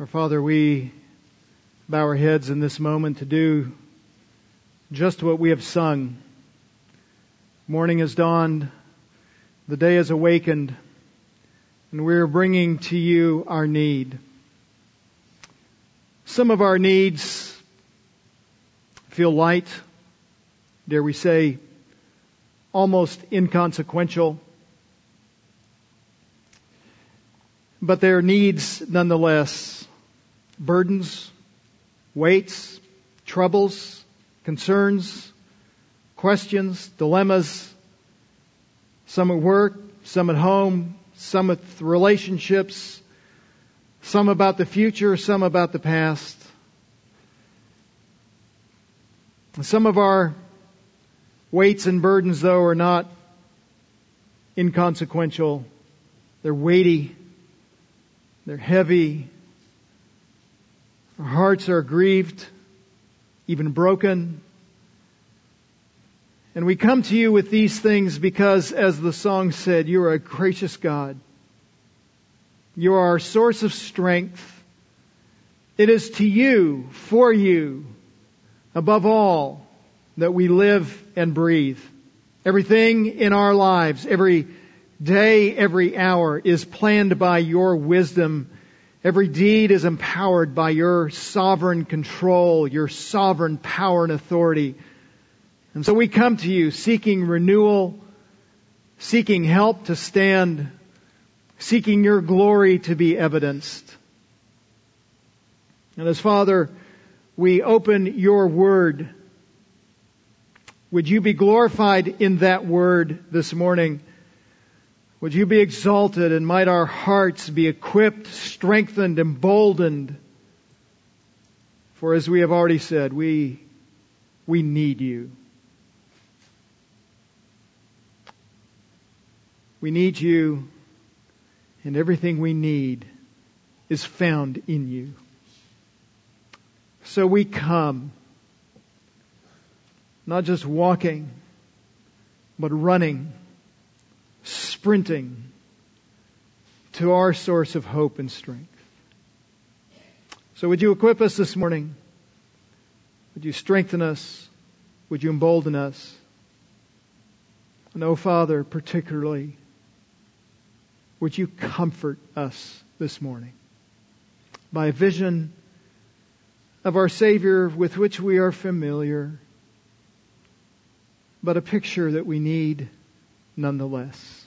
Our Father, we bow our heads in this moment to do just what we have sung. Morning has dawned, the day has awakened, and we are bringing to you our need. Some of our needs feel light, dare we say, almost inconsequential. But they are needs nonetheless burdens, weights, troubles, concerns, questions, dilemmas, some at work, some at home, some with relationships, some about the future, some about the past. Some of our weights and burdens, though, are not inconsequential. They're weighty. They're heavy. Our hearts are grieved, even broken. And we come to you with these things because, as the song said, you are a gracious God. You are our source of strength. It is to you, for you, above all, that we live and breathe. Everything in our lives, every day, every hour is planned by your wisdom Every deed is empowered by your sovereign control, your sovereign power and authority. And so we come to you seeking renewal, seeking help to stand, seeking your glory to be evidenced. And as Father, we open your word. Would you be glorified in that word this morning? Would you be exalted and might our hearts be equipped, strengthened, emboldened? For as we have already said, we, we need you. We need you, and everything we need is found in you. So we come, not just walking, but running sprinting to our source of hope and strength. So would you equip us this morning? Would you strengthen us? Would you embolden us? And oh Father, particularly, would you comfort us this morning by a vision of our Savior with which we are familiar, but a picture that we need nonetheless.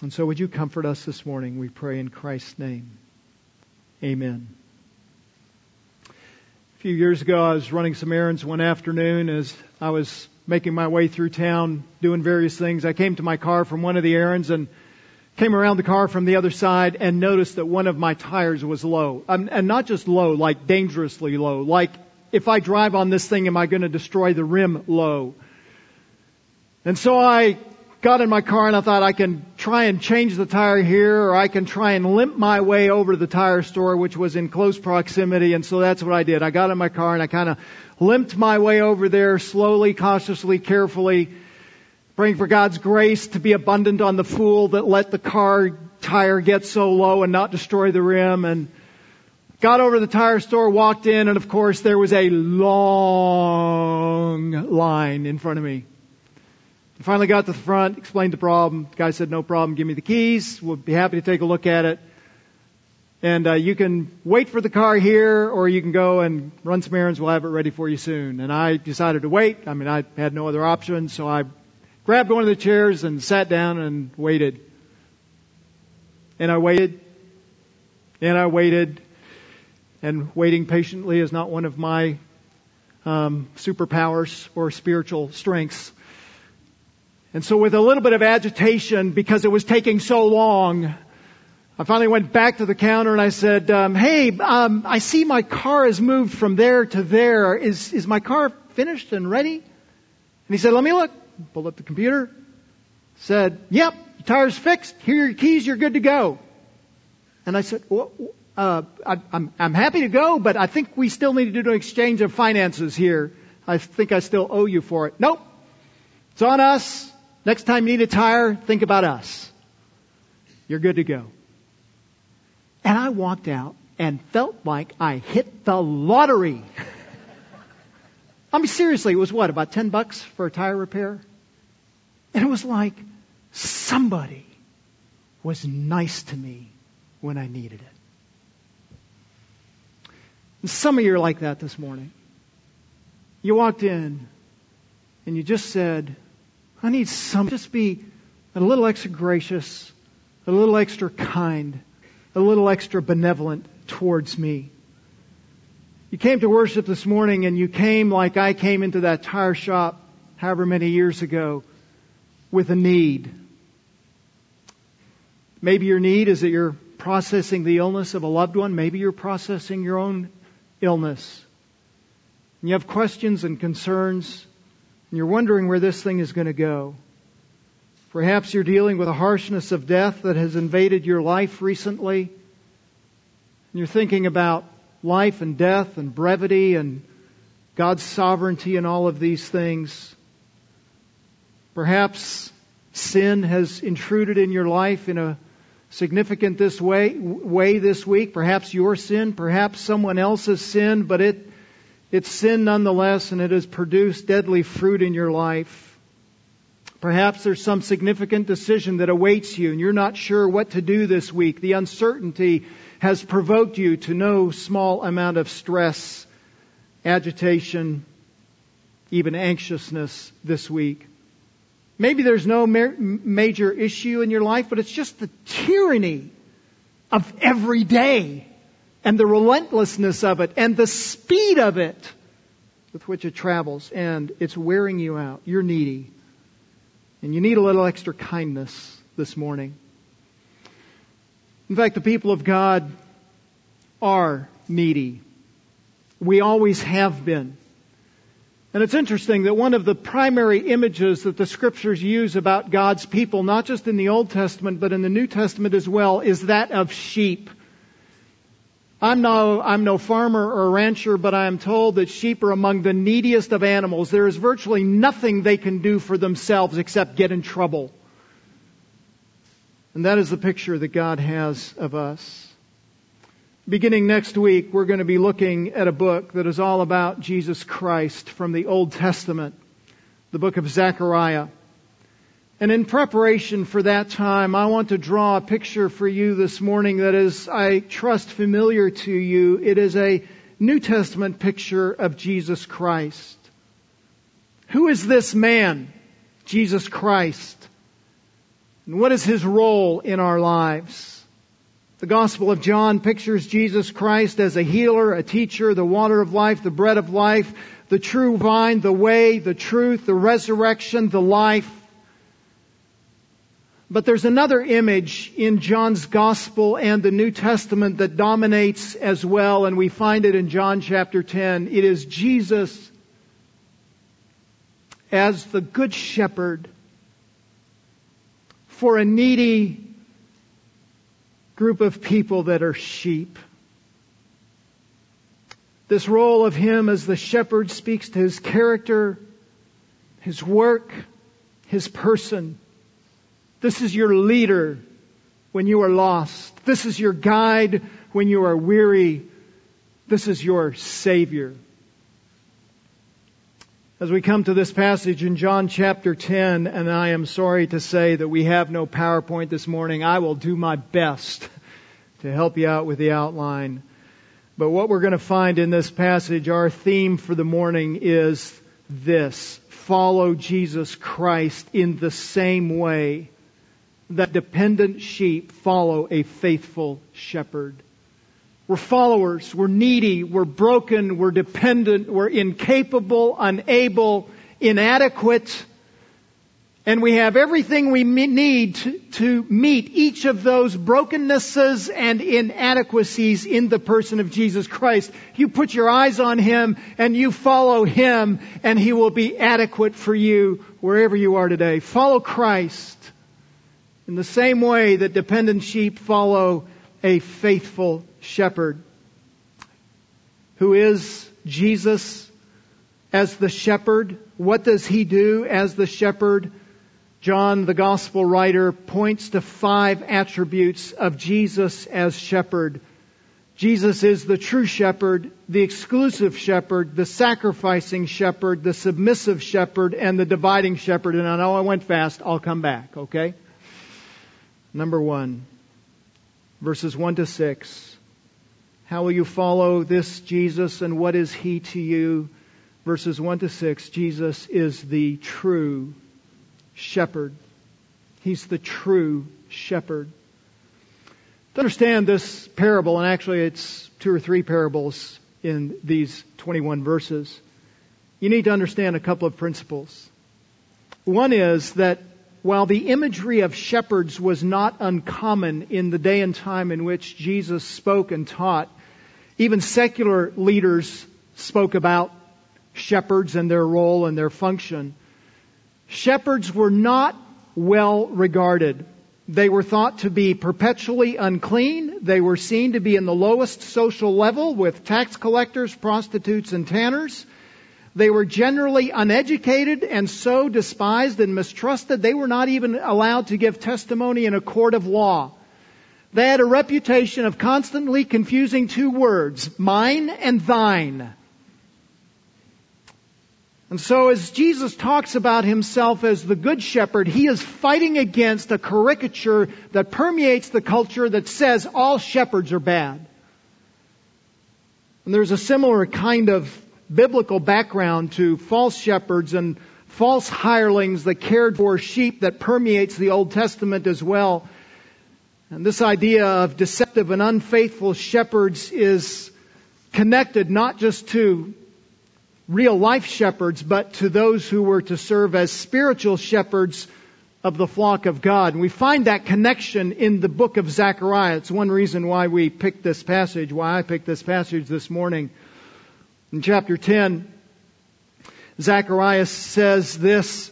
And so would you comfort us this morning, we pray in Christ's name. Amen. A few years ago, I was running some errands one afternoon as I was making my way through town, doing various things. I came to my car from one of the errands and came around the car from the other side and noticed that one of my tires was low. Um, and not just low, like dangerously low. Like, if I drive on this thing, am I going to destroy the rim low? And so I got in my car and I thought I can try and change the tire here or I can try and limp my way over to the tire store which was in close proximity and so that's what I did. I got in my car and I kind of limped my way over there slowly, cautiously, carefully, praying for God's grace to be abundant on the fool that let the car tire get so low and not destroy the rim and got over to the tire store, walked in and of course there was a long line in front of me. I finally got to the front, explained the problem. The guy said, no problem, give me the keys. We'll be happy to take a look at it. And uh, you can wait for the car here, or you can go and run some errands. We'll have it ready for you soon. And I decided to wait. I mean, I had no other option, so I grabbed one of the chairs and sat down and waited. And I waited. And I waited. And waiting patiently is not one of my um, superpowers or spiritual strengths. And so with a little bit of agitation because it was taking so long, I finally went back to the counter and I said, um, hey, um, I see my car has moved from there to there. Is, is my car finished and ready? And he said, let me look. Pulled up the computer. Said, yep, your tire's fixed. Here are your keys. You're good to go. And I said, well, uh, I, I'm, I'm happy to go, but I think we still need to do an exchange of finances here. I think I still owe you for it. Nope. It's on us. Next time you need a tire, think about us. You're good to go. And I walked out and felt like I hit the lottery. I mean, seriously, it was what, about 10 bucks for a tire repair? And it was like somebody was nice to me when I needed it. And some of you are like that this morning. You walked in and you just said, I need some, just be a little extra gracious, a little extra kind, a little extra benevolent towards me. You came to worship this morning and you came like I came into that tire shop however many years ago with a need. Maybe your need is that you're processing the illness of a loved one. Maybe you're processing your own illness. And you have questions and concerns, and you're wondering where this thing is going to go. Perhaps you're dealing with a harshness of death that has invaded your life recently. And you're thinking about life and death and brevity and God's sovereignty and all of these things. Perhaps sin has intruded in your life in a significant this way, way this week. Perhaps your sin, perhaps someone else's sin, but it, it's sin nonetheless and it has produced deadly fruit in your life. Perhaps there's some significant decision that awaits you and you're not sure what to do this week. The uncertainty has provoked you to no small amount of stress, agitation, even anxiousness this week. Maybe there's no major issue in your life, but it's just the tyranny of every day and the relentlessness of it and the speed of it with which it travels and it's wearing you out. You're needy. And you need a little extra kindness this morning. In fact, the people of God are needy. We always have been. And it's interesting that one of the primary images that the scriptures use about God's people, not just in the Old Testament, but in the New Testament as well, is that of sheep. I'm no, I'm no farmer or rancher, but I am told that sheep are among the neediest of animals. There is virtually nothing they can do for themselves except get in trouble. And that is the picture that God has of us. Beginning next week, we're going to be looking at a book that is all about Jesus Christ from the Old Testament, the book of Zechariah. And in preparation for that time, I want to draw a picture for you this morning that is, I trust, familiar to you. It is a New Testament picture of Jesus Christ. Who is this man, Jesus Christ? And what is his role in our lives? The Gospel of John pictures Jesus Christ as a healer, a teacher, the water of life, the bread of life, the true vine, the way, the truth, the resurrection, the life. But there's another image in John's Gospel and the New Testament that dominates as well, and we find it in John chapter 10. It is Jesus as the Good Shepherd for a needy group of people that are sheep. This role of him as the shepherd speaks to his character, his work, his person. This is your leader when you are lost. This is your guide when you are weary. This is your savior. As we come to this passage in John chapter 10, and I am sorry to say that we have no PowerPoint this morning, I will do my best to help you out with the outline. But what we're going to find in this passage, our theme for the morning is this. Follow Jesus Christ in the same way that dependent sheep follow a faithful shepherd. We're followers. We're needy. We're broken. We're dependent. We're incapable, unable, inadequate. And we have everything we need to, meet each of those brokennesses and inadequacies in the person of Jesus Christ. You put your eyes on Him and you follow Him and He will be adequate for you wherever you are today. Follow Christ in the same way that dependent sheep follow a faithful shepherd who is Jesus as the shepherd. What does he do as the shepherd? John, the gospel writer, points to five attributes of Jesus as shepherd. Jesus is the true shepherd, the exclusive shepherd, the sacrificing shepherd, the submissive shepherd, and the dividing shepherd. And I know I went fast. I'll come back, okay? Number one, verses one to six. How will you follow this Jesus and what is he to you? Verses one to six, Jesus is the true shepherd. He's the true shepherd. To understand this parable, and actually it's two or three parables in these 21 verses, you need to understand a couple of principles. One is that while the imagery of shepherds was not uncommon in the day and time in which Jesus spoke and taught, even secular leaders spoke about shepherds and their role and their function. Shepherds were not well regarded. They were thought to be perpetually unclean. They were seen to be in the lowest social level with tax collectors, prostitutes, and tanners. They were generally uneducated and so despised and mistrusted they were not even allowed to give testimony in a court of law. They had a reputation of constantly confusing two words, mine and thine. And so as Jesus talks about himself as the good shepherd, he is fighting against a caricature that permeates the culture that says all shepherds are bad. And there's a similar kind of biblical background to false shepherds and false hirelings that cared for sheep that permeates the Old Testament as well. And this idea of deceptive and unfaithful shepherds is connected not just to real life shepherds, but to those who were to serve as spiritual shepherds of the flock of God. And we find that connection in the book of Zechariah. It's one reason why we picked this passage, why I picked this passage this morning. In chapter 10, Zechariah says this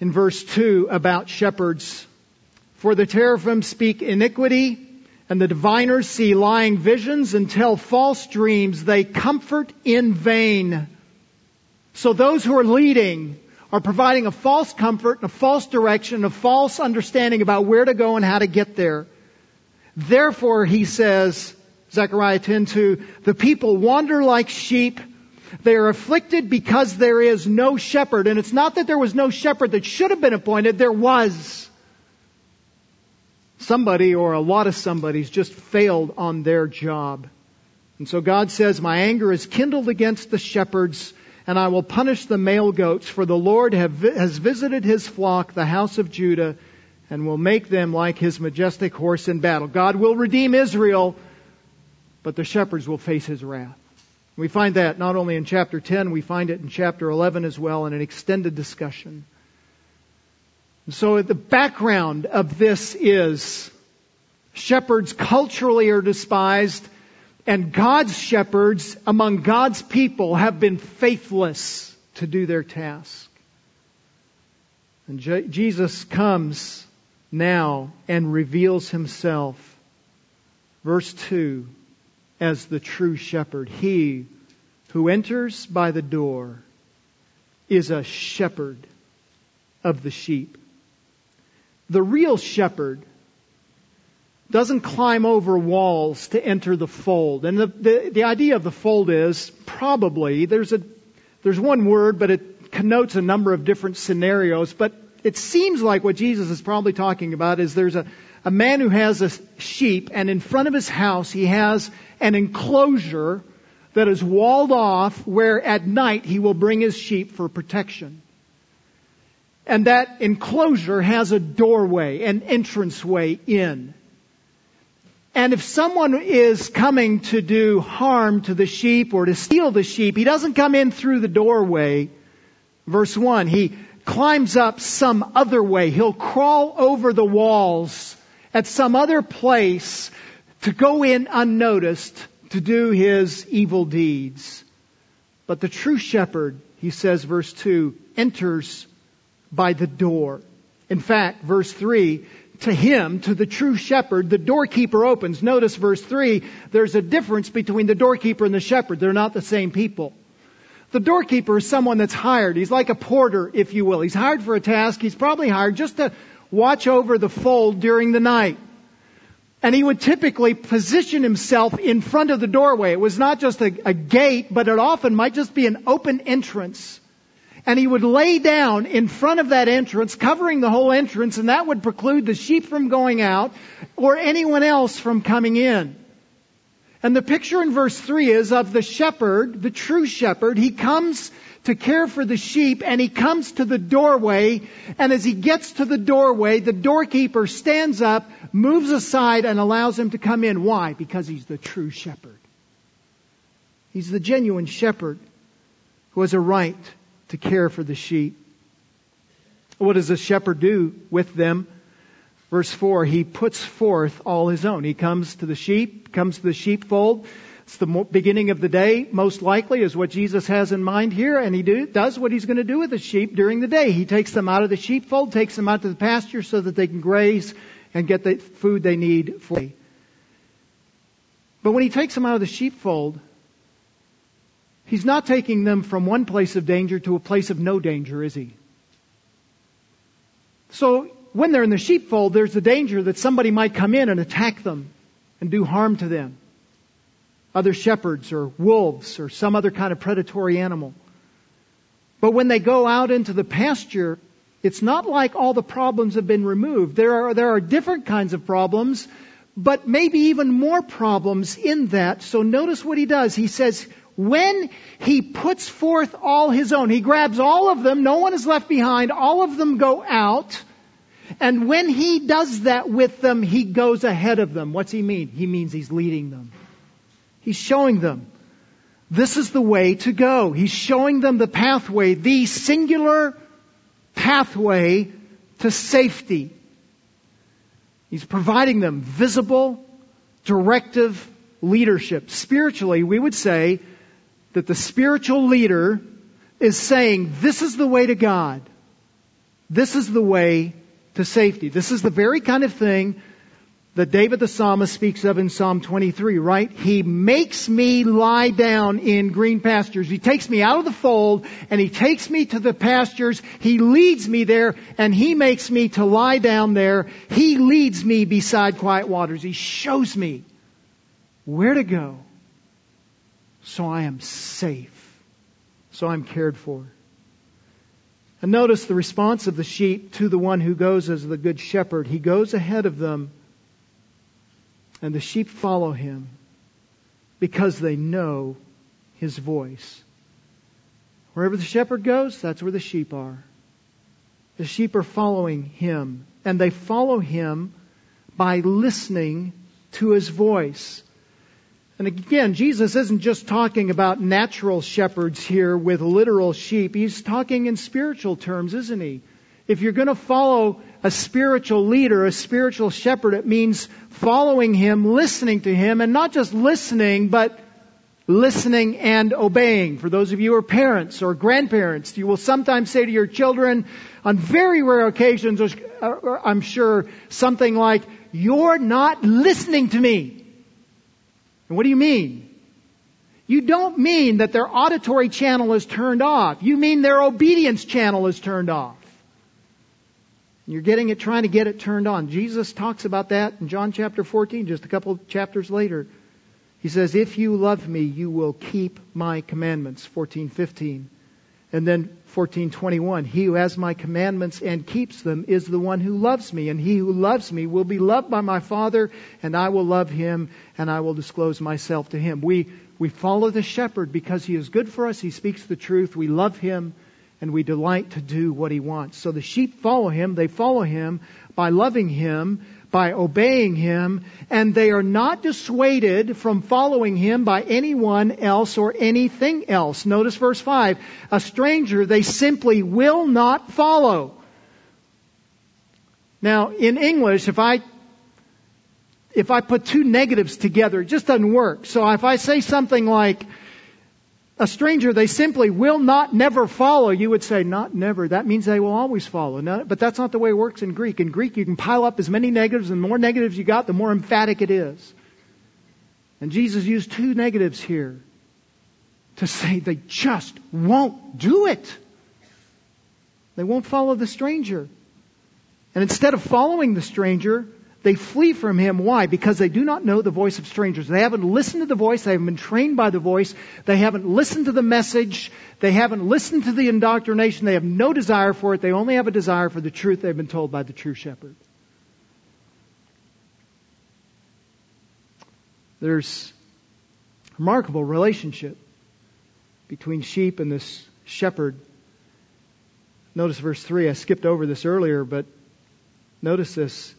in verse 2 about shepherds. For the teraphim speak iniquity, and the diviners see lying visions and tell false dreams. They comfort in vain. So those who are leading are providing a false comfort, and a false direction, a false understanding about where to go and how to get there. Therefore, he says, Zechariah 10:2, the people wander like sheep. They are afflicted because there is no shepherd. And it's not that there was no shepherd that should have been appointed, there was somebody or a lot of somebody's just failed on their job. And so God says, My anger is kindled against the shepherds, and I will punish the male goats, for the Lord have, has visited his flock, the house of Judah, and will make them like his majestic horse in battle. God will redeem Israel, but the shepherds will face his wrath. We find that not only in chapter 10, we find it in chapter 11 as well in an extended discussion. So the background of this is shepherds culturally are despised and God's shepherds among God's people have been faithless to do their task. And Je- Jesus comes now and reveals himself. Verse 2 as the true shepherd. He who enters by the door is a shepherd of the sheep the real shepherd doesn't climb over walls to enter the fold. And the, the, the, idea of the fold is probably, there's a, there's one word, but it connotes a number of different scenarios, but it seems like what Jesus is probably talking about is there's a, a man who has a sheep and in front of his house he has an enclosure that is walled off where at night he will bring his sheep for protection. And that enclosure has a doorway, an entranceway in. And if someone is coming to do harm to the sheep or to steal the sheep, he doesn't come in through the doorway. Verse 1, he climbs up some other way. He'll crawl over the walls at some other place to go in unnoticed to do his evil deeds. But the true shepherd, he says, verse 2, enters by the door. In fact, verse 3, to him, to the true shepherd, the doorkeeper opens. Notice verse 3, there's a difference between the doorkeeper and the shepherd. They're not the same people. The doorkeeper is someone that's hired. He's like a porter, if you will. He's hired for a task. He's probably hired just to watch over the fold during the night. And he would typically position himself in front of the doorway. It was not just a, a, gate, but it often might just be an open entrance. And he would lay down in front of that entrance, covering the whole entrance, and that would preclude the sheep from going out or anyone else from coming in. And the picture in verse 3 is of the shepherd, the true shepherd. He comes to care for the sheep and he comes to the doorway and as he gets to the doorway, the doorkeeper stands up, moves aside and allows him to come in. Why? Because he's the true shepherd. He's the genuine shepherd who has a right to care for the sheep. What does the shepherd do with them? Verse 4, he puts forth all his own. He comes to the sheep, comes to the sheepfold, it's the beginning of the day, most likely, is what Jesus has in mind here, and he do, does what he's going to do with the sheep during the day. He takes them out of the sheepfold, takes them out to the pasture so that they can graze and get the food they need for the But when he takes them out of the sheepfold, he's not taking them from one place of danger to a place of no danger, is he? So when they're in the sheepfold, there's the danger that somebody might come in and attack them and do harm to them other shepherds or wolves or some other kind of predatory animal. But when they go out into the pasture, it's not like all the problems have been removed. There are, there are different kinds of problems, but maybe even more problems in that. So notice what he does. He says, when he puts forth all his own, he grabs all of them, no one is left behind, all of them go out, and when he does that with them, he goes ahead of them. What's he mean? He means he's leading them. He's showing them. This is the way to go. He's showing them the pathway, the singular pathway to safety. He's providing them visible, directive leadership. Spiritually, we would say that the spiritual leader is saying, this is the way to God. This is the way to safety. This is the very kind of thing that David the psalmist speaks of in Psalm 23, right? He makes me lie down in green pastures. He takes me out of the fold and he takes me to the pastures. He leads me there and he makes me to lie down there. He leads me beside quiet waters. He shows me where to go so I am safe, so I'm cared for. And notice the response of the sheep to the one who goes as the good shepherd. He goes ahead of them and the sheep follow him because they know his voice. Wherever the shepherd goes, that's where the sheep are. The sheep are following him, and they follow him by listening to his voice. And again, Jesus isn't just talking about natural shepherds here with literal sheep. He's talking in spiritual terms, isn't he? If you're going to follow a spiritual leader, a spiritual shepherd, it means following him, listening to him, and not just listening, but listening and obeying. For those of you who are parents or grandparents, you will sometimes say to your children, on very rare occasions, I'm sure, something like, You're not listening to me. And what do you mean? You don't mean that their auditory channel is turned off. You mean their obedience channel is turned off. You're getting it, trying to get it turned on. Jesus talks about that in John chapter 14, just a couple of chapters later. He says, If you love me, you will keep my commandments. 14, 15. And then 1421, he who has my commandments and keeps them is the one who loves me, and he who loves me will be loved by my Father, and I will love him, and I will disclose myself to him. We, we follow the shepherd because he is good for us, he speaks the truth, we love him, and we delight to do what he wants. So the sheep follow him. They follow him by loving him, by obeying him, and they are not dissuaded from following him by anyone else or anything else. Notice verse 5. A stranger they simply will not follow. Now, in English, if I if I put two negatives together, it just doesn't work. So if I say something like, a stranger they simply will not never follow, you would say, not never. That means they will always follow. No, but that's not the way it works in Greek. In Greek, you can pile up as many negatives, and the more negatives you got, the more emphatic it is. And Jesus used two negatives here to say they just won't do it. They won't follow the stranger. And instead of following the stranger, They flee from him. Why? Because they do not know the voice of strangers. They haven't listened to the voice. They haven't been trained by the voice. They haven't listened to the message. They haven't listened to the indoctrination. They have no desire for it. They only have a desire for the truth they've been told by the true shepherd. There's remarkable relationship between sheep and this shepherd. Notice verse 3. I skipped over this earlier, but notice this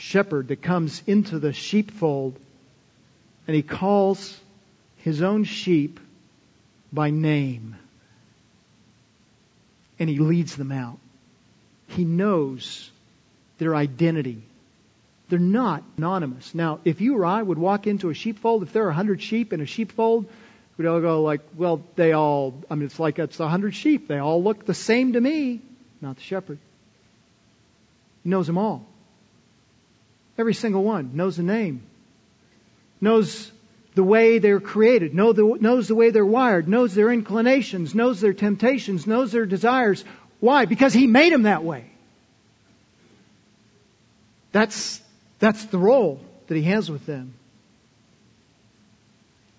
shepherd that comes into the sheepfold and he calls his own sheep by name and he leads them out. He knows their identity. They're not anonymous. Now, if you or I would walk into a sheepfold, if there are a hundred sheep in a sheepfold, we'd all go like, well, they all, I mean, it's like it's a hundred sheep. They all look the same to me. Not the shepherd. He knows them all. Every single one knows the name, knows the way they're created, know the, knows the way they're wired, knows their inclinations, knows their temptations, knows their desires. Why? Because He made them that way. That's, that's the role that He has with them.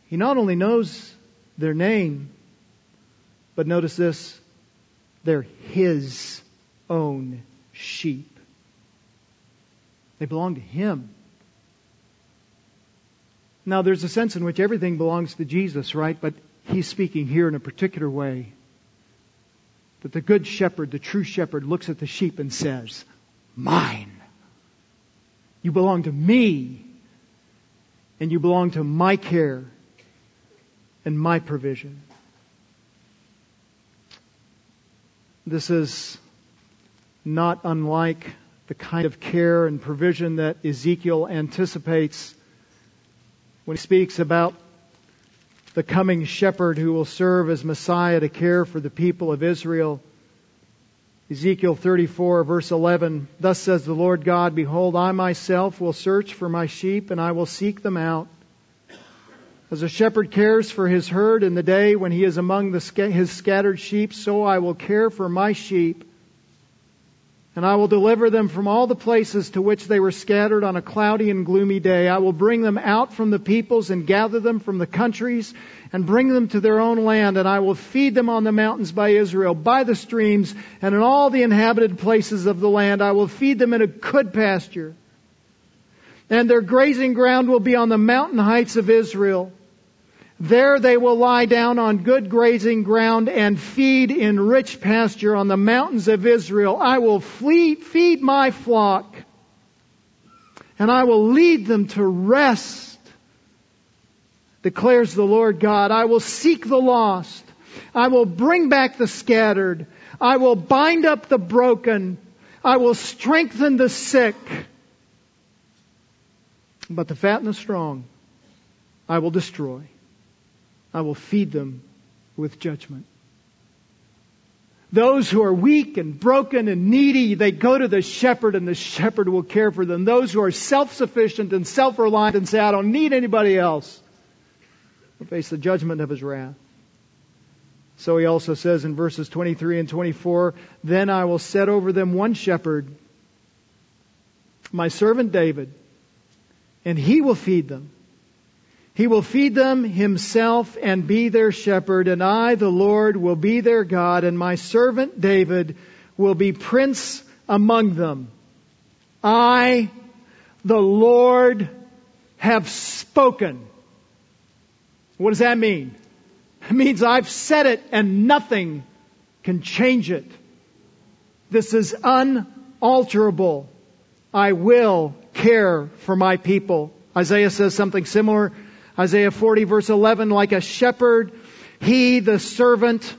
He not only knows their name, but notice this, they're His own sheep. They belong to Him. Now, there's a sense in which everything belongs to Jesus, right? But He's speaking here in a particular way. That the good shepherd, the true shepherd, looks at the sheep and says, Mine. You belong to me. And you belong to my care and my provision. This is not unlike the kind of care and provision that Ezekiel anticipates when he speaks about the coming shepherd who will serve as Messiah to care for the people of Israel. Ezekiel 34 verse 11, Thus says the Lord God, Behold, I myself will search for my sheep and I will seek them out. As a shepherd cares for his herd in the day when he is among the, his scattered sheep, so I will care for my sheep and I will deliver them from all the places to which they were scattered on a cloudy and gloomy day. I will bring them out from the peoples and gather them from the countries and bring them to their own land. And I will feed them on the mountains by Israel, by the streams, and in all the inhabited places of the land. I will feed them in a good pasture. And their grazing ground will be on the mountain heights of Israel. There they will lie down on good grazing ground and feed in rich pasture on the mountains of Israel. I will flee, feed my flock and I will lead them to rest, declares the Lord God. I will seek the lost. I will bring back the scattered. I will bind up the broken. I will strengthen the sick. But the fat and the strong I will destroy. I will feed them with judgment. Those who are weak and broken and needy, they go to the shepherd and the shepherd will care for them. Those who are self-sufficient and self-reliant and say, I don't need anybody else, will face the judgment of his wrath. So he also says in verses 23 and 24, Then I will set over them one shepherd, my servant David, and he will feed them. He will feed them himself and be their shepherd, and I, the Lord, will be their God, and my servant David will be prince among them. I, the Lord, have spoken. What does that mean? It means I've said it and nothing can change it. This is unalterable. I will care for my people. Isaiah says something similar Isaiah 40 verse 11, like a shepherd, he, the servant,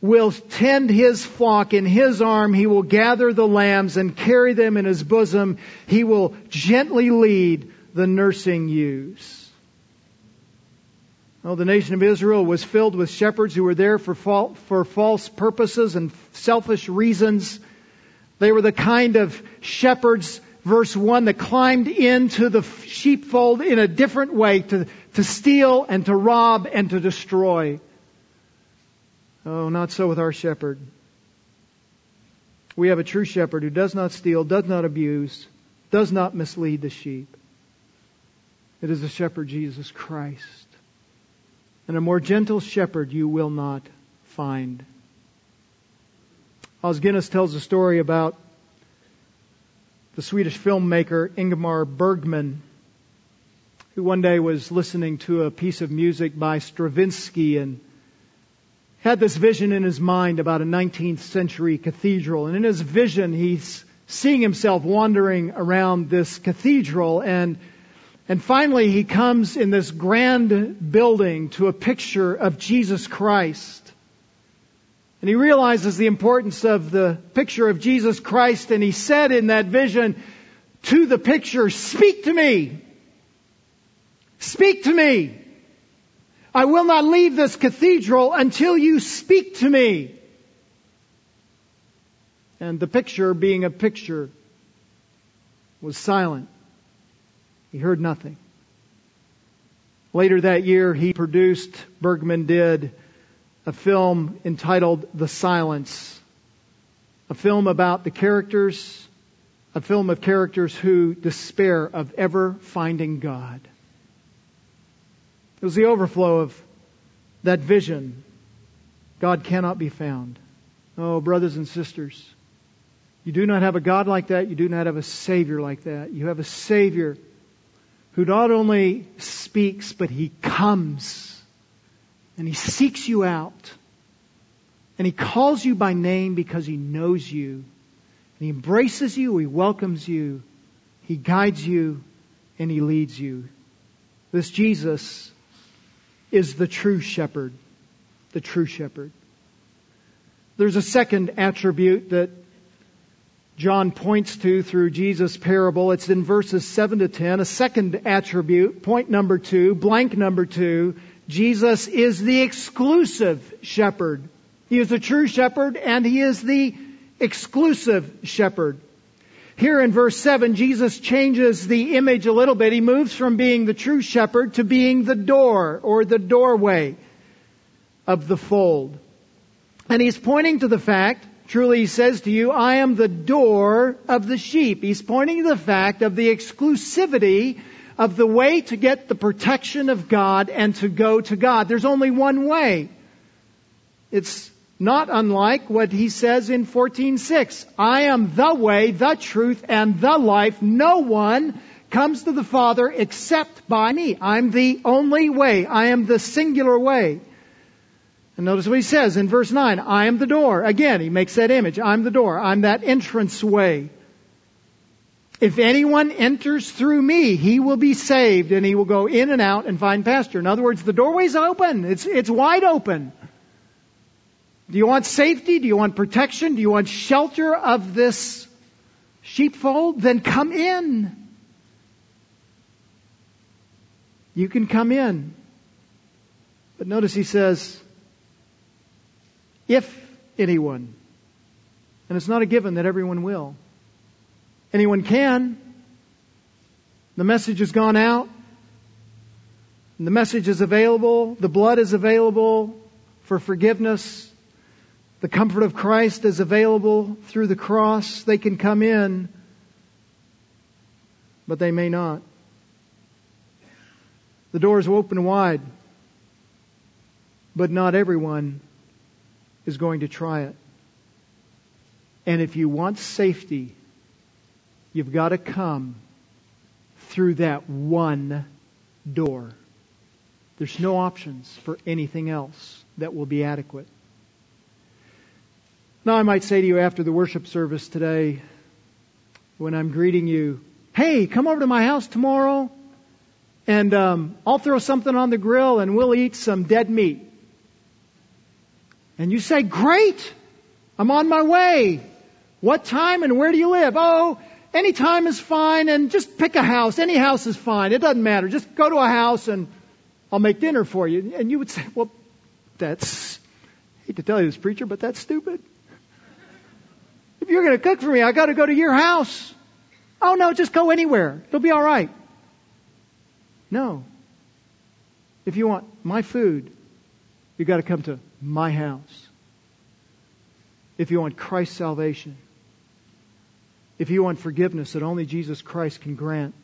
will tend his flock in his arm. He will gather the lambs and carry them in his bosom. He will gently lead the nursing ewes. Well, the nation of Israel was filled with shepherds who were there for, for false purposes and selfish reasons. They were the kind of shepherds, verse 1, that climbed into the sheepfold in a different way to, to steal and to rob and to destroy. Oh, not so with our shepherd. We have a true shepherd who does not steal, does not abuse, does not mislead the sheep. It is the shepherd Jesus Christ. And a more gentle shepherd you will not find. Os Guinness tells a story about the Swedish filmmaker Ingmar Bergman, who one day was listening to a piece of music by Stravinsky and had this vision in his mind about a 19th century cathedral. And in his vision, he's seeing himself wandering around this cathedral and and finally he comes in this grand building to a picture of Jesus Christ. And he realizes the importance of the picture of Jesus Christ and he said in that vision to the picture, speak to me. Speak to me. I will not leave this cathedral until you speak to me. And the picture, being a picture, was silent. He heard nothing. Later that year, he produced, Bergman did, a film entitled The Silence. A film about the characters, a film of characters who despair of ever finding God. It was the overflow of that vision. God cannot be found. Oh, brothers and sisters, you do not have a God like that. You do not have a Savior like that. You have a Savior who not only speaks, but he comes and he seeks you out. And he calls you by name because he knows you. And he embraces you, he welcomes you, he guides you, and he leads you. This Jesus is the true shepherd. The true shepherd. There's a second attribute that John points to through Jesus' parable. It's in verses 7 to 10. A second attribute, point number two, blank number two, Jesus is the exclusive shepherd. He is the true shepherd and he is the exclusive shepherd. Here in verse 7, Jesus changes the image a little bit. He moves from being the true shepherd to being the door or the doorway of the fold. And he's pointing to the fact Truly he says to you, I am the door of the sheep. He's pointing to the fact of the exclusivity of the way to get the protection of God and to go to God. There's only one way. It's not unlike what he says in 14:6. I am the way, the truth, and the life. No one comes to the Father except by me. I'm the only way. I am the singular way. And notice what he says in verse 9. I am the door. Again, he makes that image. I'm the door. I'm that entrance way. If anyone enters through me, he will be saved and he will go in and out and find pasture. In other words, the doorway's open. It's, it's wide open. Do you want safety? Do you want protection? Do you want shelter of this sheepfold? Then come in. You can come in. But notice he says, if anyone. And it's not a given that everyone will. Anyone can. The message has gone out. The message is available. The blood is available for forgiveness. The comfort of Christ is available through the cross. They can come in, but they may not. The doors is open wide, but not everyone is going to try it. And if you want safety, you've got to come through that one door. There's no options for anything else that will be adequate. Now, I might say to you after the worship service today, when I'm greeting you, hey, come over to my house tomorrow, and um, I'll throw something on the grill and we'll eat some dead meat. And you say, great, I'm on my way. What time and where do you live? Oh, any time is fine and just pick a house. Any house is fine. It doesn't matter. Just go to a house and I'll make dinner for you. And you would say, well, that's, I hate to tell you this preacher, but that's stupid. If you're going to cook for me, I got to go to your house. Oh no, just go anywhere. It'll be all right. No. If you want my food, you've got to come to my house. If you want Christ's salvation, If you want forgiveness that only Jesus Christ can grant,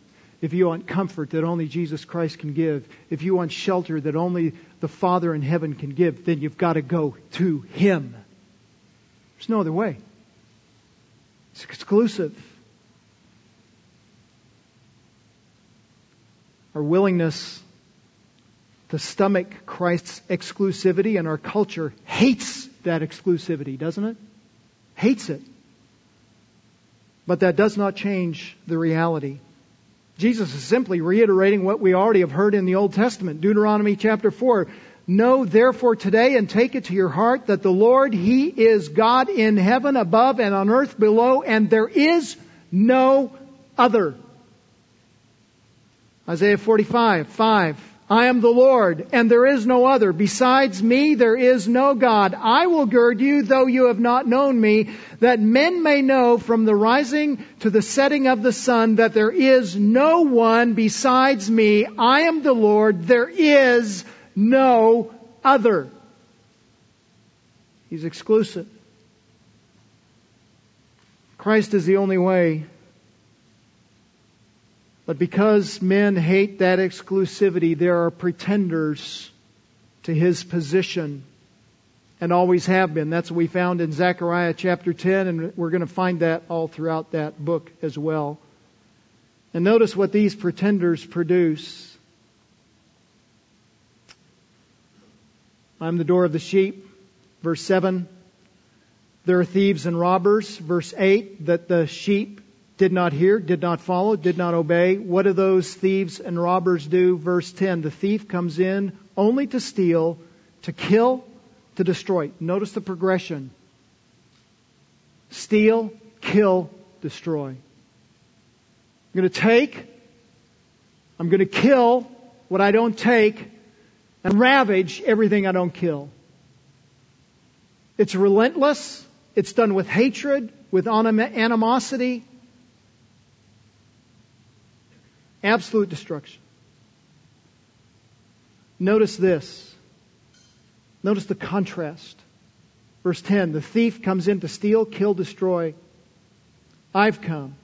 if you want comfort that only Jesus Christ can give, if you want shelter that only the Father in heaven can give, then you've got to go to Him. There's no other way. It's exclusive. Our willingness to stomach Christ's exclusivity and our culture hates that exclusivity, doesn't it? Hates it. But that does not change the reality. Jesus is simply reiterating what we already have heard in the Old Testament. Deuteronomy chapter 4. Know therefore today and take it to your heart that the Lord, He is God in heaven above and on earth below, and there is no other. Isaiah 45, 5. I am the Lord, and there is no other. Besides me, there is no God. I will gird you, though you have not known me, that men may know from the rising to the setting of the sun that there is no one besides me. I am the Lord. There is no other. He's exclusive. Christ is the only way but because men hate that exclusivity, there are pretenders to his position and always have been. That's what we found in Zechariah chapter 10, and we're going to find that all throughout that book as well. And notice what these pretenders produce. I'm the door of the sheep. Verse 7. There are thieves and robbers. Verse 8. That the sheep did not hear, did not follow, did not obey. What do those thieves and robbers do? Verse 10 The thief comes in only to steal, to kill, to destroy. Notice the progression steal, kill, destroy. I'm going to take, I'm going to kill what I don't take, and ravage everything I don't kill. It's relentless. It's done with hatred, with animosity, Absolute destruction. Notice this. Notice the contrast. Verse 10 The thief comes in to steal, kill, destroy. I've come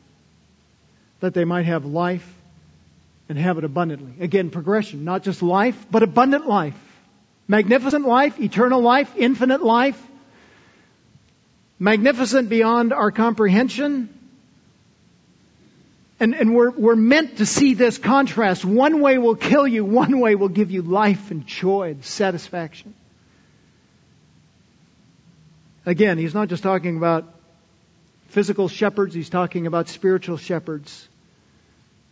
that they might have life and have it abundantly. Again, progression, not just life, but abundant life. Magnificent life, eternal life, infinite life. Magnificent beyond our comprehension, and, and we're, we're meant to see this contrast. One way will kill you, one way will give you life and joy and satisfaction. Again, he's not just talking about physical shepherds, he's talking about spiritual shepherds.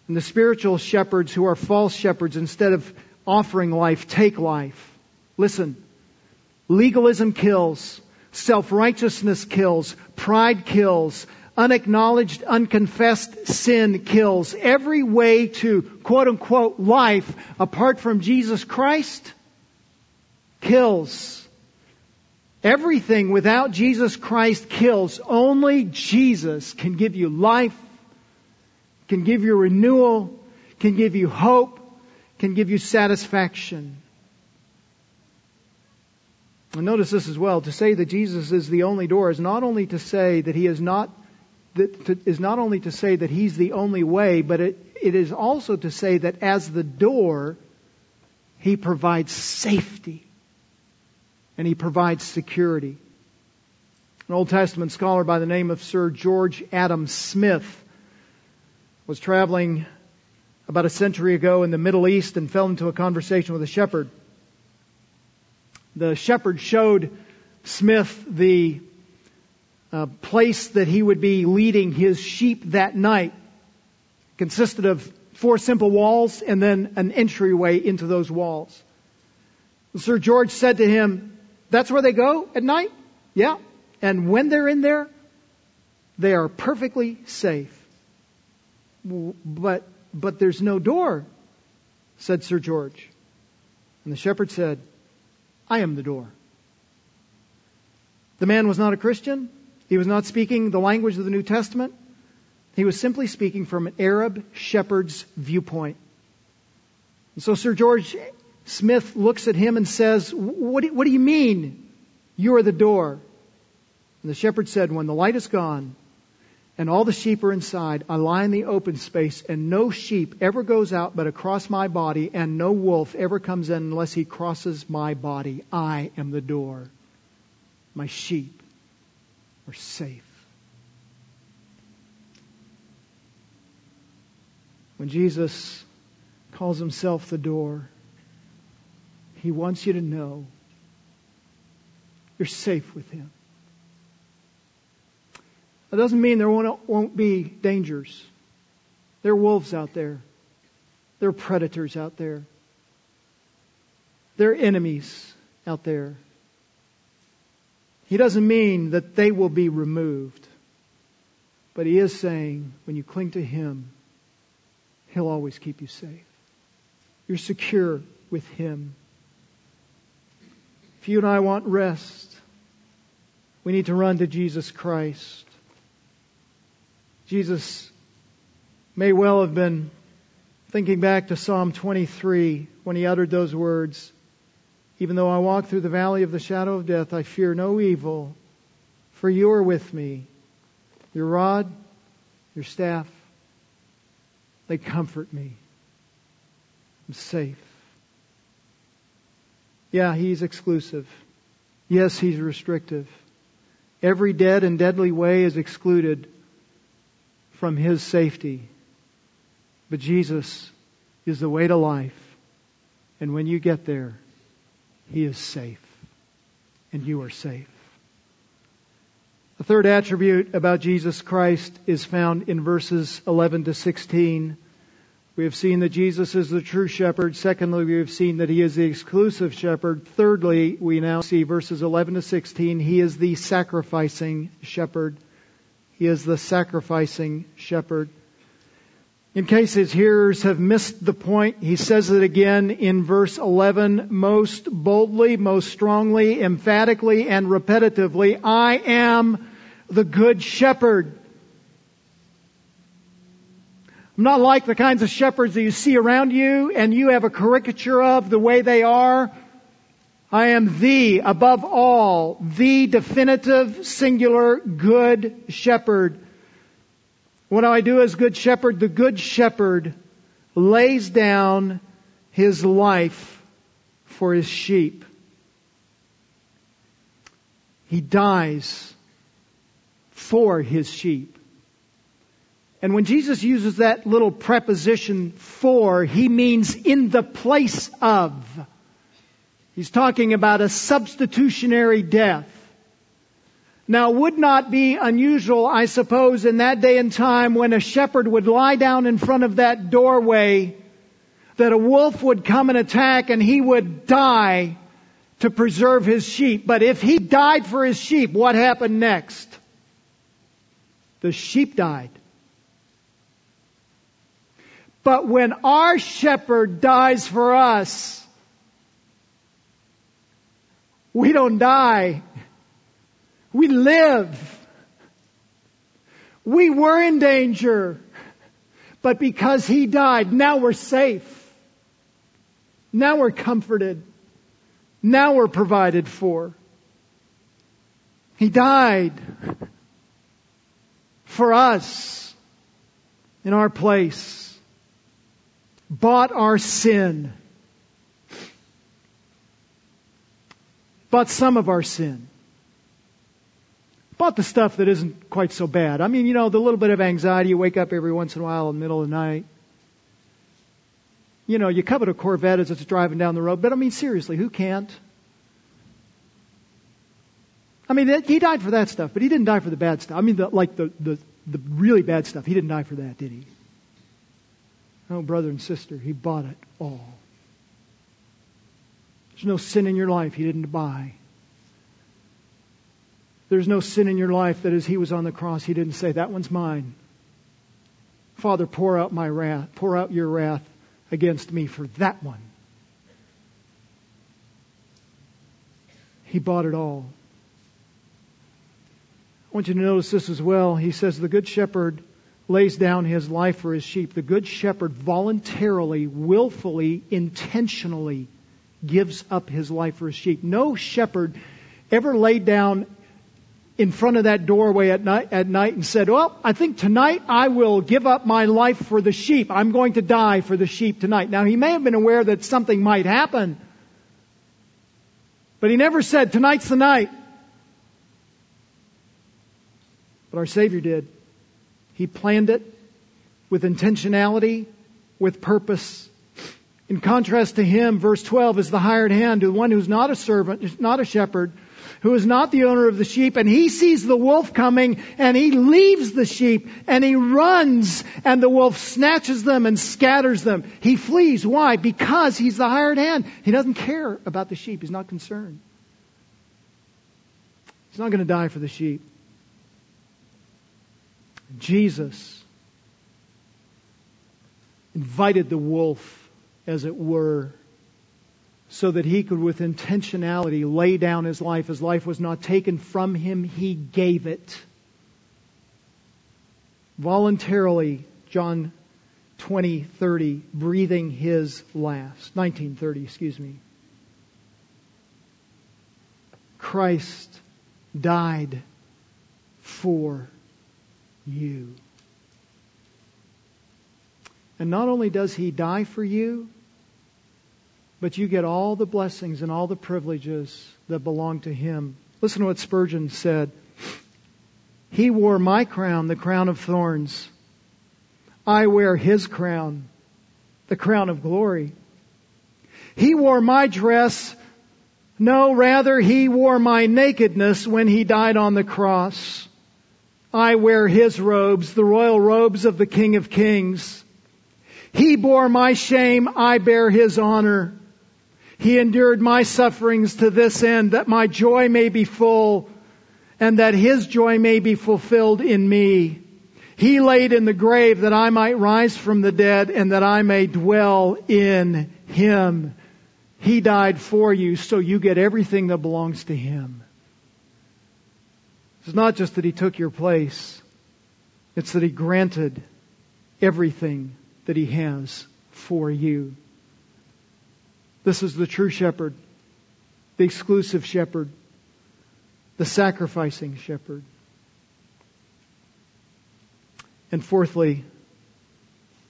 And the spiritual shepherds who are false shepherds, instead of offering life, take life. Listen, legalism kills, self righteousness kills, pride kills, unacknowledged, unconfessed sin kills. Every way to quote unquote life apart from Jesus Christ kills. Everything without Jesus Christ kills. Only Jesus can give you life, can give you renewal, can give you hope, can give you satisfaction. And notice this as well. To say that Jesus is the only door is not only to say that he is not that to, is not only to say that He's the only way, but it, it is also to say that as the door, He provides safety and He provides security. An Old Testament scholar by the name of Sir George Adam Smith was traveling about a century ago in the Middle East and fell into a conversation with a shepherd. The shepherd showed Smith the uh, place that he would be leading his sheep that night It consisted of four simple walls and then an entryway into those walls. Sir George said to him, That's where they go at night? Yeah. And when they're in there, they are perfectly safe. But, but there's no door, said Sir George. And the shepherd said, I am the door. The man was not a Christian. He was not speaking the language of the New Testament. He was simply speaking from an Arab shepherd's viewpoint. And so Sir George Smith looks at him and says, what do, what do you mean? You are the door. And the shepherd said, When the light is gone and all the sheep are inside. I lie in the open space, and no sheep ever goes out but across my body, and no wolf ever comes in unless he crosses my body. I am the door. My sheep are safe. When Jesus calls himself the door, he wants you to know you're safe with him. That doesn't mean there won't, won't be dangers. There are wolves out there. There are predators out there. There are enemies out there. He doesn't mean that they will be removed. But he is saying, when you cling to him, he'll always keep you safe. You're secure with him. If you and I want rest, we need to run to Jesus Christ. Jesus may well have been thinking back to Psalm 23 when he uttered those words Even though I walk through the valley of the shadow of death, I fear no evil, for you are with me. Your rod, your staff, they comfort me. I'm safe. Yeah, he's exclusive. Yes, he's restrictive. Every dead and deadly way is excluded from his safety. But Jesus is the way to life. And when you get there, he is safe. And you are safe. The third attribute about Jesus Christ is found in verses 11 to 16. We have seen that Jesus is the true shepherd. Secondly, we have seen that he is the exclusive shepherd. Thirdly, we now see verses 11 to 16. He is the sacrificing shepherd. He is the sacrificing shepherd. In case his hearers have missed the point, he says it again in verse 11 most boldly, most strongly, emphatically, and repetitively. I am the good shepherd. I'm not like the kinds of shepherds that you see around you and you have a caricature of the way they are. I am the, above all, the definitive, singular, good shepherd. What do I do as good shepherd? The good shepherd lays down his life for his sheep. He dies for his sheep. And when Jesus uses that little preposition for, he means in the place of. He's talking about a substitutionary death. Now, would not be unusual, I suppose, in that day and time when a shepherd would lie down in front of that doorway, that a wolf would come and attack and he would die to preserve his sheep. But if he died for his sheep, what happened next? The sheep died. But when our shepherd dies for us, we don't die. We live. We were in danger, but because He died, now we're safe. Now we're comforted. Now we're provided for. He died for us in our place, bought our sin bought some of our sin. Bought the stuff that isn't quite so bad. I mean, you know, the little bit of anxiety, you wake up every once in a while in the middle of the night. You know, you covet a Corvette as it's driving down the road, but I mean, seriously, who can't? I mean, he died for that stuff, but he didn't die for the bad stuff. I mean, the, like the, the, the really bad stuff. He didn't die for that, did he? Oh, brother and sister, he bought it all. There's no sin in your life he didn't buy. There's no sin in your life that as he was on the cross, he didn't say, That one's mine. Father, pour out my wrath, pour out your wrath against me for that one. He bought it all. I want you to notice this as well. He says, The good shepherd lays down his life for his sheep. The good shepherd voluntarily, willfully, intentionally gives up his life for his sheep. No shepherd ever laid down in front of that doorway at night, at night and said, well, I think tonight I will give up my life for the sheep. I'm going to die for the sheep tonight. Now he may have been aware that something might happen, but he never said, tonight's the night. But our Savior did. He planned it with intentionality, with purpose. In contrast to him, verse 12 is the hired hand, the one who's not a servant, not a shepherd, who is not the owner of the sheep, and he sees the wolf coming, and he leaves the sheep, and he runs, and the wolf snatches them and scatters them. He flees. Why? Because he's the hired hand. He doesn't care about the sheep. He's not concerned. He's not going to die for the sheep. Jesus invited the wolf, as it were, so that he could, with intentionality, lay down his life. His life was not taken from him, he gave it. Voluntarily, John 20, 30, breathing his last. 1930, excuse me. Christ died for you. And not only does he die for you, but you get all the blessings and all the privileges that belong to Him. Listen to what Spurgeon said. He wore my crown, the crown of thorns. I wear His crown, the crown of glory. He wore my dress. No, rather, He wore my nakedness when He died on the cross. I wear His robes, the royal robes of the King of Kings. He bore my shame, I bear His honor. He endured my sufferings to this end, that my joy may be full, and that His joy may be fulfilled in me. He laid in the grave that I might rise from the dead, and that I may dwell in Him. He died for you, so you get everything that belongs to Him. It's not just that He took your place, it's that He granted everything that He has for you. This is the true shepherd, the exclusive shepherd, the sacrificing shepherd. And fourthly,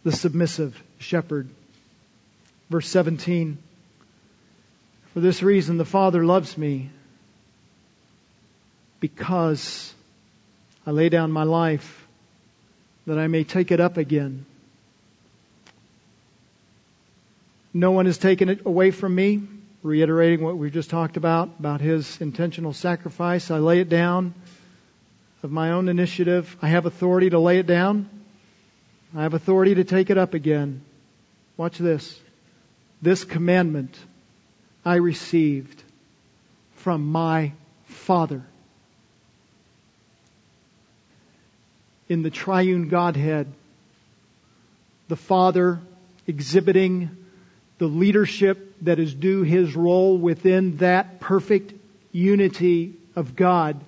the submissive shepherd. Verse 17. For this reason the Father loves me because I lay down my life that I may take it up again. No one has taken it away from me. Reiterating what we've just talked about, about his intentional sacrifice. I lay it down of my own initiative. I have authority to lay it down. I have authority to take it up again. Watch this. This commandment I received from my Father. In the triune Godhead, the Father exhibiting the leadership that is due his role within that perfect unity of God,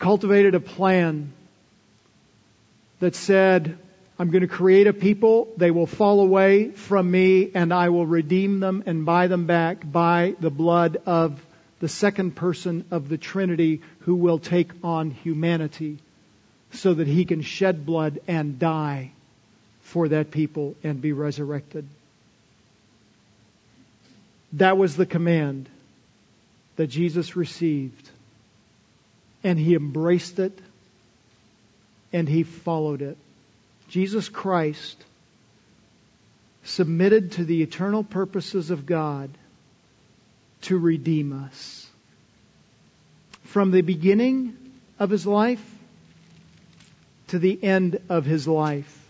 cultivated a plan that said, I'm going to create a people, they will fall away from me, and I will redeem them and buy them back by the blood of the second person of the Trinity who will take on humanity so that he can shed blood and die for that people and be resurrected. That was the command that Jesus received. And he embraced it and he followed it. Jesus Christ submitted to the eternal purposes of God to redeem us. From the beginning of his life to the end of his life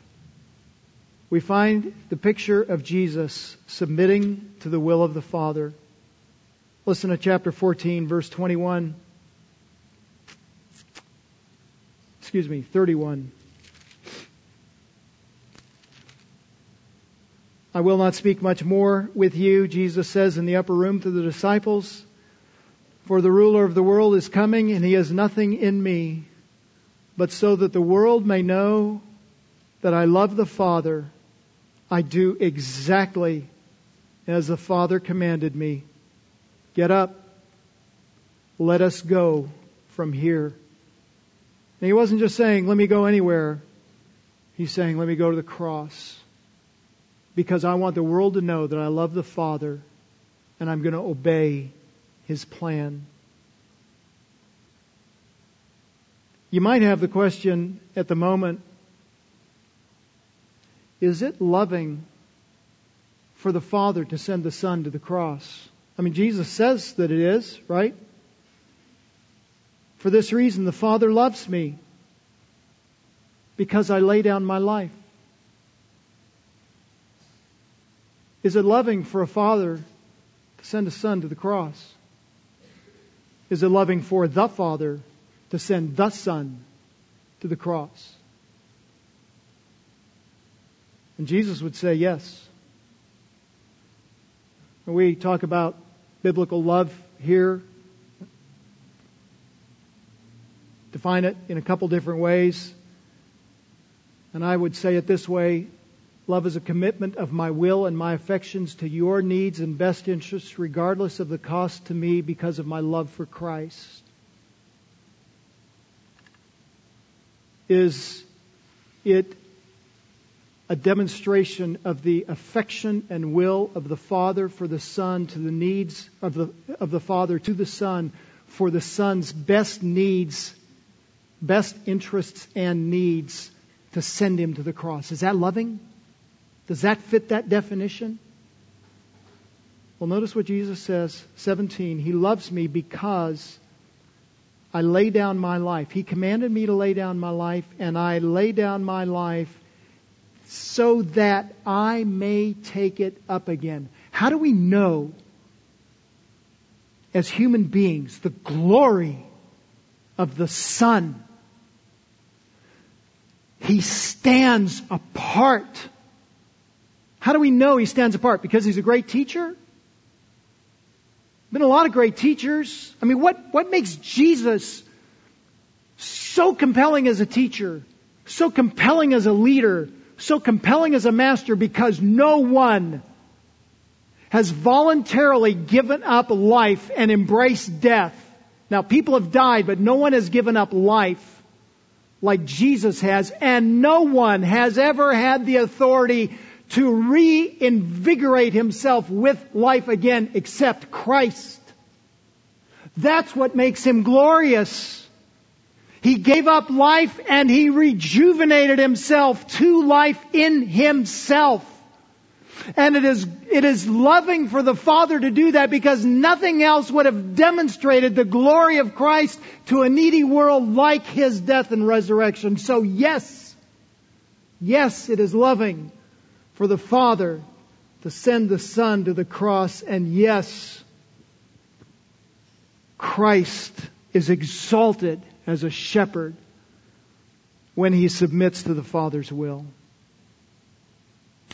we find the picture of Jesus submitting to the will of the Father. Listen to chapter 14, verse 21. Excuse me, 31. I will not speak much more with you, Jesus says in the upper room to the disciples. For the ruler of the world is coming, and he has nothing in me, but so that the world may know that I love the Father I do exactly as the Father commanded me. Get up. Let us go from here. And he wasn't just saying, let me go anywhere. He's saying, let me go to the cross. Because I want the world to know that I love the Father and I'm going to obey his plan. You might have the question at the moment is it loving for the Father to send the Son to the cross? I mean, Jesus says that it is, right? For this reason, the Father loves me because I lay down my life. Is it loving for a father to send a son to the cross? Is it loving for the Father to send the Son to the cross? And Jesus would say yes. We talk about biblical love here, define it in a couple different ways. And I would say it this way Love is a commitment of my will and my affections to your needs and best interests, regardless of the cost to me because of my love for Christ. Is it a demonstration of the affection and will of the Father for the Son to the needs of the, of the Father to the Son for the Son's best needs, best interests and needs to send him to the cross? Is that loving? Does that fit that definition? Well, notice what Jesus says, 17. He loves me because I lay down my life. He commanded me to lay down my life, and I lay down my life so that I may take it up again. How do we know, as human beings, the glory of the Son? He stands apart how do we know he stands apart? Because he's a great teacher? Been a lot of great teachers. I mean, what, what makes Jesus so compelling as a teacher, so compelling as a leader, so compelling as a master? Because no one has voluntarily given up life and embraced death. Now, people have died, but no one has given up life like Jesus has, and no one has ever had the authority to reinvigorate himself with life again except Christ. That's what makes him glorious. He gave up life and he rejuvenated himself to life in himself. And it is, it is loving for the Father to do that because nothing else would have demonstrated the glory of Christ to a needy world like his death and resurrection. So yes, yes, it is loving for the Father to send the Son to the cross. And yes, Christ is exalted as a shepherd when he submits to the Father's will.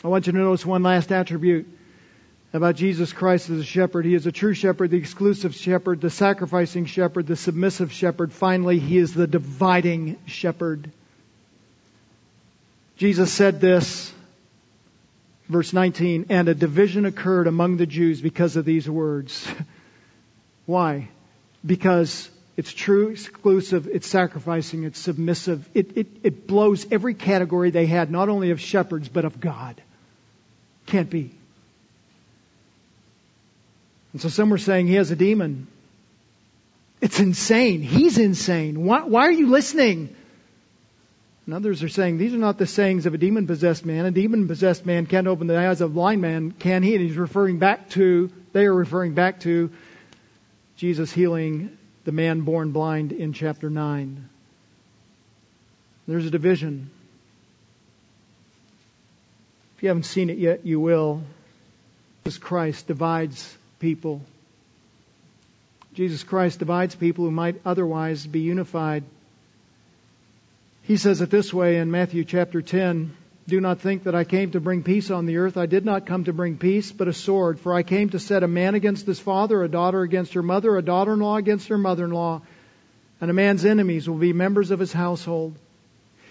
I want you to notice one last attribute about Jesus Christ as a shepherd. He is a true shepherd, the exclusive shepherd, the sacrificing shepherd, the submissive shepherd. Finally, he is the dividing shepherd. Jesus said this Verse 19, and a division occurred among the Jews because of these words. Why? Because it's true, exclusive, it's sacrificing, it's submissive. It, it, it blows every category they had, not only of shepherds, but of God. Can't be. And so some were saying he has a demon. It's insane. He's insane. Why, why are you listening? And others are saying these are not the sayings of a demon possessed man. A demon possessed man can't open the eyes of a blind man, can he? And he's referring back to, they are referring back to Jesus healing the man born blind in chapter 9. There's a division. If you haven't seen it yet, you will. Jesus Christ divides people. Jesus Christ divides people who might otherwise be unified. He says it this way in Matthew chapter 10 Do not think that I came to bring peace on the earth. I did not come to bring peace, but a sword. For I came to set a man against his father, a daughter against her mother, a daughter in law against her mother in law. And a man's enemies will be members of his household.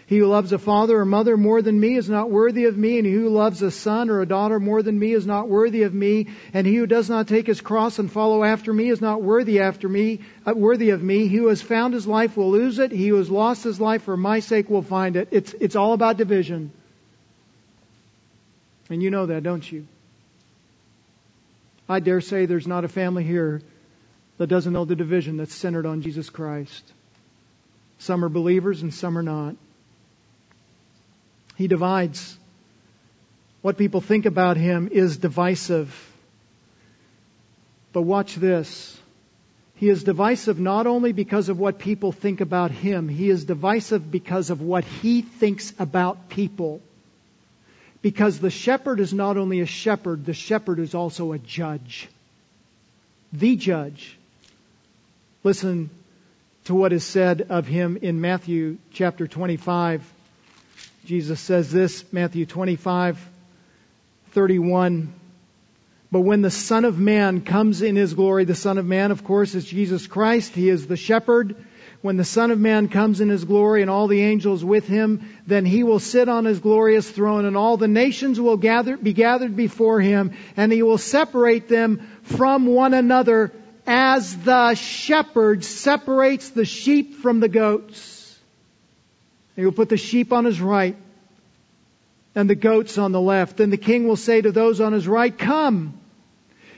He who loves a father or mother more than me is not worthy of me, and he who loves a son or a daughter more than me is not worthy of me, and he who does not take his cross and follow after me is not worthy after me, uh, worthy of me. He who has found his life will lose it. He who has lost his life for my sake will find it. It's it's all about division. And you know that, don't you? I dare say there's not a family here that doesn't know the division that's centered on Jesus Christ. Some are believers and some are not. He divides. What people think about him is divisive. But watch this. He is divisive not only because of what people think about him, he is divisive because of what he thinks about people. Because the shepherd is not only a shepherd, the shepherd is also a judge. The judge. Listen to what is said of him in Matthew chapter 25. Jesus says this, Matthew 25, 31. But when the Son of Man comes in his glory, the Son of Man, of course, is Jesus Christ. He is the shepherd. When the Son of Man comes in his glory and all the angels with him, then he will sit on his glorious throne and all the nations will gather, be gathered before him and he will separate them from one another as the shepherd separates the sheep from the goats. He will put the sheep on his right and the goats on the left. Then the king will say to those on his right, Come,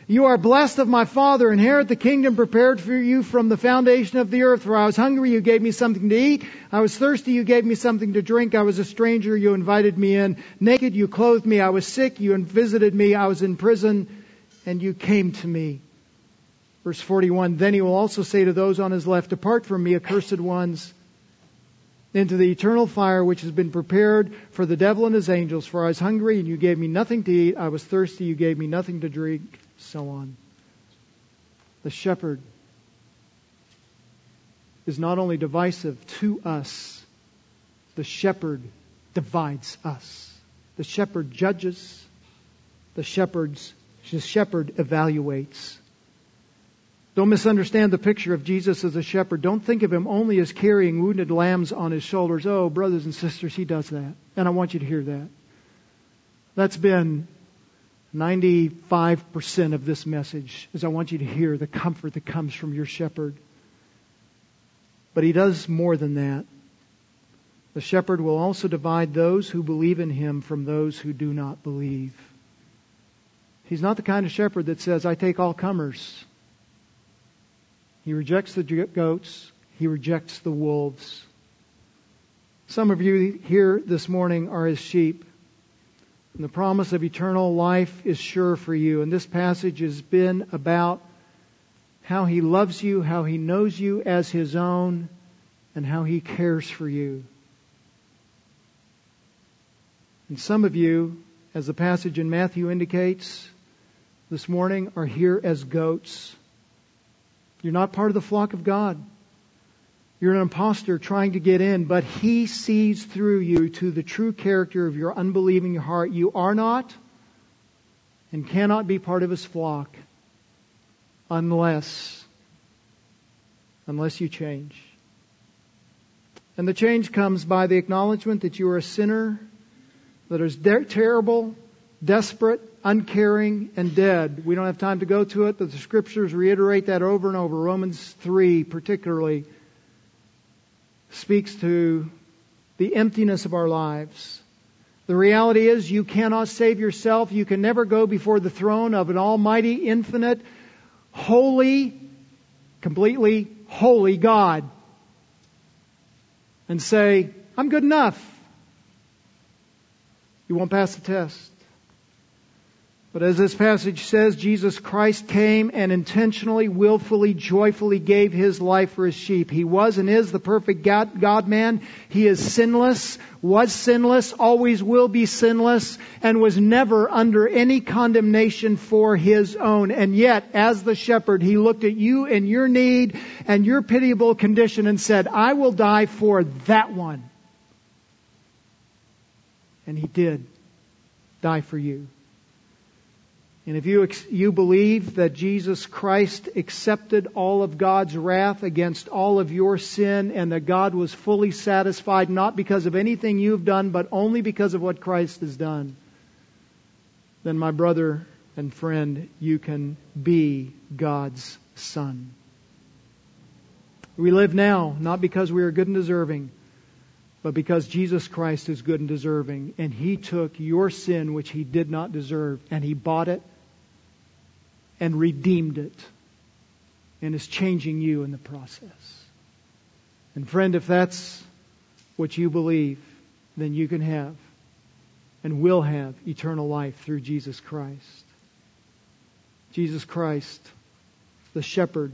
you are blessed of my Father. Inherit the kingdom prepared for you from the foundation of the earth. For I was hungry, you gave me something to eat. I was thirsty, you gave me something to drink. I was a stranger, you invited me in. Naked, you clothed me. I was sick, you visited me. I was in prison, and you came to me. Verse 41, Then he will also say to those on his left, Depart from me, accursed ones into the eternal fire which has been prepared for the devil and his angels. For I was hungry and you gave me nothing to eat. I was thirsty, you gave me nothing to drink. So on. The shepherd is not only divisive to us, the shepherd divides us. The shepherd judges, the shepherd's the shepherd evaluates. Don't misunderstand the picture of Jesus as a shepherd. Don't think of him only as carrying wounded lambs on his shoulders. Oh, brothers and sisters, he does that. And I want you to hear that. That's been 95% of this message is I want you to hear the comfort that comes from your shepherd. But he does more than that. The shepherd will also divide those who believe in him from those who do not believe. He's not the kind of shepherd that says, I take all comers. He rejects the goats. He rejects the wolves. Some of you here this morning are his sheep. And the promise of eternal life is sure for you. And this passage has been about how he loves you, how he knows you as his own, and how he cares for you. And some of you, as the passage in Matthew indicates this morning, are here as goats. You're not part of the flock of God. You're an impostor trying to get in, but He sees through you to the true character of your unbelieving heart. You are not and cannot be part of His flock unless, unless you change. And the change comes by the acknowledgement that you are a sinner, that is de- terrible, desperate, uncaring, and dead. We don't have time to go to it, but the scriptures reiterate that over and over. Romans 3 particularly speaks to the emptiness of our lives. The reality is you cannot save yourself. You can never go before the throne of an almighty, infinite, holy, completely holy God and say, I'm good enough. You won't pass the test. But as this passage says, Jesus Christ came and intentionally, willfully, joyfully gave his life for his sheep. He was and is the perfect God, God man. He is sinless, was sinless, always will be sinless, and was never under any condemnation for his own. And yet, as the shepherd, he looked at you and your need and your pitiable condition and said, I will die for that one. And he did die for you. And if you, you believe that Jesus Christ accepted all of God's wrath against all of your sin and that God was fully satisfied not because of anything you've done, but only because of what Christ has done, then my brother and friend, you can be God's son. We live now not because we are good and deserving, but because Jesus Christ is good and deserving. And He took your sin, which He did not deserve, and He bought it and redeemed it and is changing you in the process. And friend, if that's what you believe, then you can have and will have eternal life through Jesus Christ. Jesus Christ, the shepherd,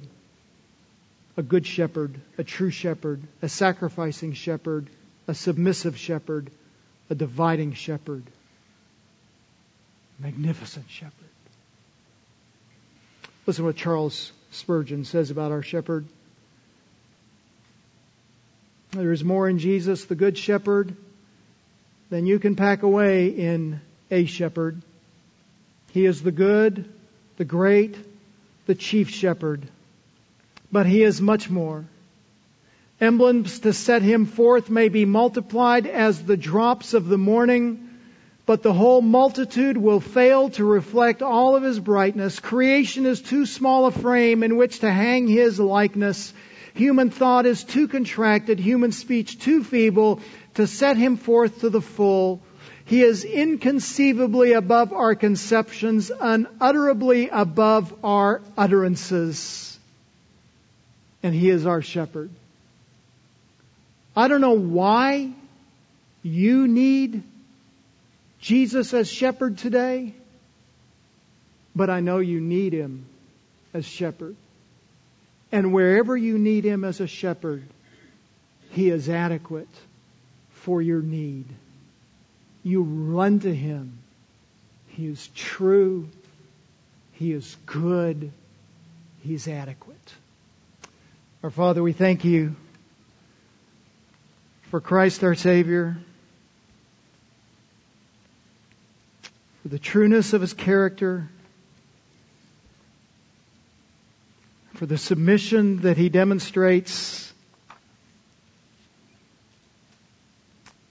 a good shepherd, a true shepherd, a sacrificing shepherd, a submissive shepherd, a dividing shepherd, magnificent shepherd. Listen to what Charles Spurgeon says about our shepherd. There is more in Jesus, the good shepherd, than you can pack away in a shepherd. He is the good, the great, the chief shepherd. But he is much more. Emblems to set him forth may be multiplied as the drops of the morning, but the whole multitude will fail to reflect all of his brightness. Creation is too small a frame in which to hang his likeness. Human thought is too contracted, human speech too feeble to set him forth to the full. He is inconceivably above our conceptions, unutterably above our utterances. And He is our shepherd. I don't know why you need Jesus as shepherd today, but I know you need Him as shepherd. And wherever you need Him as a shepherd, He is adequate for your need. You run to Him. He is true. He is good. He's adequate. Our Father, we thank you for Christ our Savior, the trueness of His character, for the submission that He demonstrates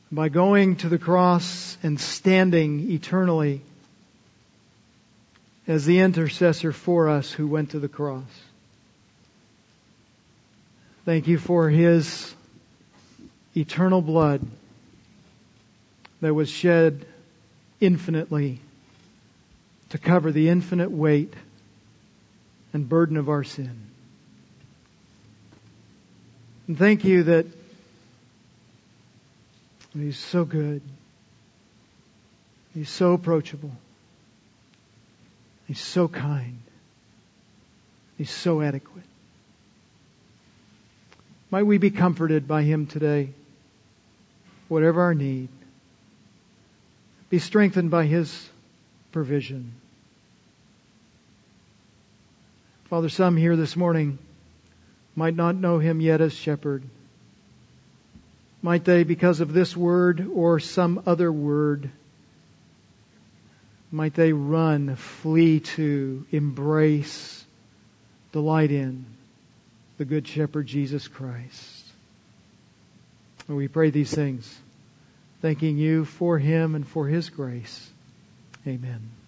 by going to the cross and standing eternally as the intercessor for us who went to the cross. Thank you for his eternal blood that was shed infinitely to cover the infinite weight and burden of our sin. And thank you that He's so good. He's so approachable. He's so kind. He's so adequate. Might we be comforted by Him today, whatever our need. Be strengthened by His provision. Father, some here this morning might not know Him yet as shepherd. Might they, because of this word or some other word, might they run, flee to, embrace, delight in the Good Shepherd Jesus Christ. And we pray these things, thanking you for him and for his grace. Amen.